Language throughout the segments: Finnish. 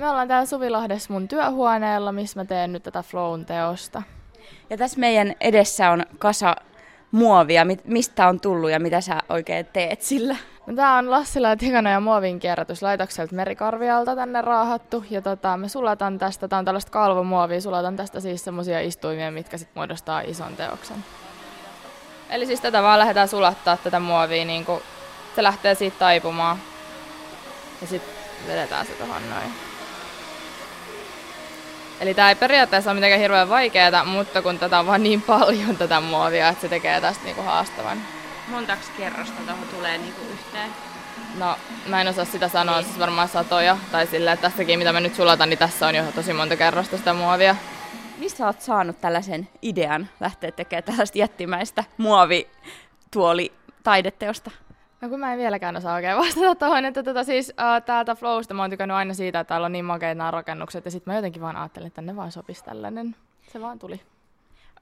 Me ollaan täällä Suvilahdessa mun työhuoneella, missä mä teen nyt tätä Flown teosta. Ja tässä meidän edessä on kasa muovia. Mistä on tullut ja mitä sä oikein teet sillä? No, tää on Lassila ja Tikana ja muovin kierrätyslaitokselta Merikarvialta tänne raahattu. Ja tota, me sulatan tästä, tää on tällaista kalvomuovia, sulatan tästä siis semmosia istuimia, mitkä sit muodostaa ison teoksen. Eli siis tätä vaan lähdetään sulattaa tätä muovia, niin kun se lähtee siitä taipumaan. Ja sitten vedetään se tuohon noin. Eli tämä ei periaatteessa ole mitenkään hirveän vaikeaa, mutta kun tätä on vaan niin paljon tätä muovia, että se tekee tästä niinku haastavan. Montaks kerrosta tuohon tulee niinku yhteen? No, mä en osaa sitä sanoa, niin. siis varmaan satoja. Tai silleen, että tässäkin mitä mä nyt sulatan, niin tässä on jo tosi monta kerrosta sitä muovia. Mistä oot saanut tällaisen idean lähteä tekemään tällaista jättimäistä muovituoli taideteosta? No kun mä en vieläkään osaa oikein vastata tuohon, että tota, siis uh, täältä Flowsta mä oon tykännyt aina siitä, että täällä on niin makeita nämä rakennukset, ja sitten mä jotenkin vaan ajattelin, että ne vaan sopisi tällainen. Se vaan tuli.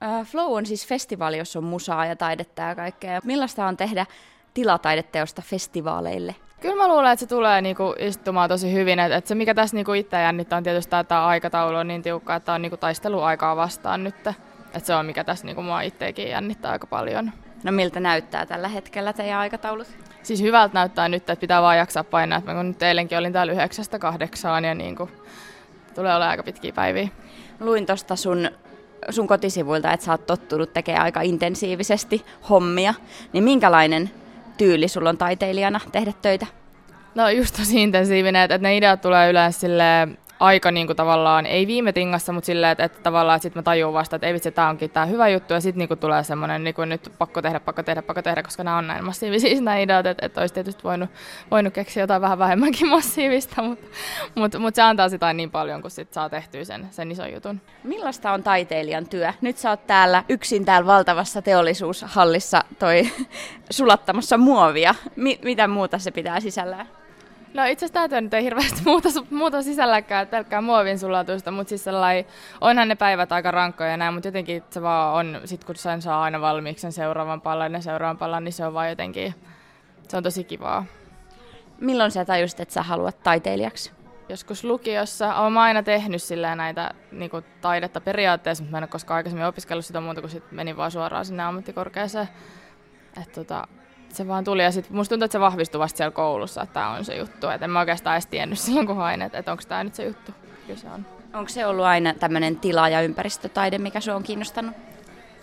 Uh, Flow on siis festivaali, jossa on musaa ja taidetta ja kaikkea. Millaista on tehdä tilataideteosta festivaaleille? Kyllä mä luulen, että se tulee niinku istumaan tosi hyvin. Et, et se mikä tässä niinku itse jännittää on tietysti että tämä aikataulu on niin tiukka, että on niinku taisteluaikaa vastaan nyt. Et se on mikä tässä niinku mua itsekin jännittää aika paljon. No miltä näyttää tällä hetkellä teidän aikataulut? Siis hyvältä näyttää nyt, että pitää vaan jaksaa painaa. Mä kun nyt eilenkin olin täällä yhdeksästä kahdeksaan ja niin kuin, tulee olemaan aika pitkiä päiviä. Luin tuosta sun, sun kotisivuilta, että sä oot tottunut tekemään aika intensiivisesti hommia. Niin minkälainen tyyli sulla on taiteilijana tehdä töitä? No just tosi intensiivinen, että, että ne ideat tulee yleensä aika niin kuin tavallaan, ei viime tingassa, mutta silleen, että, että tavallaan että sit mä tajun vasta, että ei vitsi, tämä onkin tämä hyvä juttu, ja sitten niin kuin tulee semmoinen, niin kuin nyt pakko tehdä, pakko tehdä, pakko tehdä, koska nämä on näin massiivisia nämä ideat, että, että olisi tietysti voinut, voinut keksiä jotain vähän vähemmänkin massiivista, mutta, mutta, mutta se antaa sitä niin paljon, kun sit saa tehtyä sen, sen ison jutun. Millaista on taiteilijan työ? Nyt sä oot täällä yksin täällä valtavassa teollisuushallissa toi sulattamassa muovia. Mi- mitä muuta se pitää sisällään? No itse asiassa tämä nyt ei hirveästi muuta, muuta sisälläkään, pelkkää muovin sulatusta, mutta siis onhan ne päivät aika rankkoja ja näin, mutta jotenkin se vaan on, sit kun sen saa aina valmiiksi sen seuraavan palan ja seuraavan palan, niin se on vaan jotenkin, se on tosi kivaa. Milloin sä tajusit, että sä haluat taiteilijaksi? Joskus lukiossa. Olen aina tehnyt silleen näitä niin kuin taidetta periaatteessa, mutta mä en ole koskaan aikaisemmin opiskellut sitä muuta, kun sit menin vaan suoraan sinne ammattikorkeaseen. Että tota, se vaan tuli ja sitten musta tuntuu, että se vahvistui vasta siellä koulussa, että tämä on se juttu. Et en mä oikeastaan edes tiennyt silloin, kun hain, että, että onko tämä nyt se juttu. Kyllä se on. Onko se ollut aina tämmöinen tila- ja ympäristötaide, mikä sinua on kiinnostanut?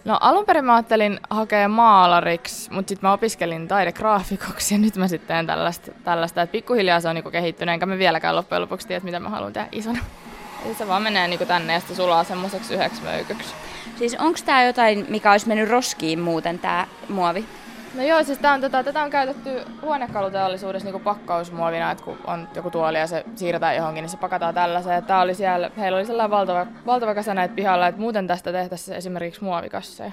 No alun perin mä ajattelin hakea maalariksi, mutta sitten mä opiskelin taidegraafikoksi ja nyt mä sitten teen tällaista, tällaista että pikkuhiljaa se on niinku kehittynyt, enkä mä vieläkään loppujen lopuksi tiedä, mitä mä haluan tehdä isona. Eli se vaan menee niinku tänne ja sitten sulaa semmoiseksi yhdeksi möykyksi. Siis onko tämä jotain, mikä olisi mennyt roskiin muuten, tämä muovi? No joo, siis tää on, tota, tätä on käytetty huonekaluteollisuudessa niin pakkausmuovina, että kun on joku tuoli ja se siirretään johonkin, niin se pakataan tällaiseen. Tää oli siellä, heillä oli sellainen valtava, valtava kasa näitä pihalla, että muuten tästä tehtäisiin esimerkiksi muovikasseja.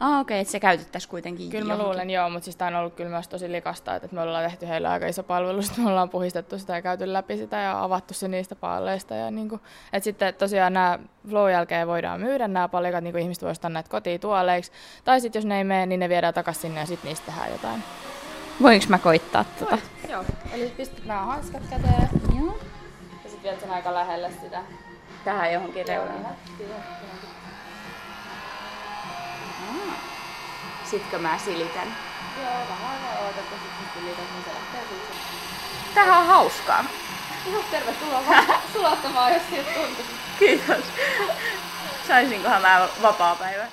Ah, okei, okay, että se käytettäisiin kuitenkin Kyllä mä luulen, joo, mutta siis tämä on ollut kyllä myös tosi likasta, että me ollaan tehty heille aika iso palvelu, me ollaan puhistettu sitä ja käyty läpi sitä ja avattu se niistä paalleista. Ja niin kuin, että sitten tosiaan nämä flow jälkeen voidaan myydä nämä palikat, niin kuin ihmiset voisivat ostaa näitä kotiin tuoleiksi. Tai sitten jos ne ei mene, niin ne viedään takaisin sinne ja sitten niistä tehdään jotain. Voinko mä koittaa tuota? Joo, eli pistät nämä hanskat käteen. Joo. Ja sitten viet sen aika lähelle sitä. Tähän johonkin reunaan. Sitkö mä silitän? Joo, vähän vaan ootat ja sitten silitän, niin se lähtee siitä. Tähän on hauskaa. Joo, tervetuloa vaan sulattamaan, jos siltä tuntuu. Kiitos. Saisinkohan mä vapaa päivä?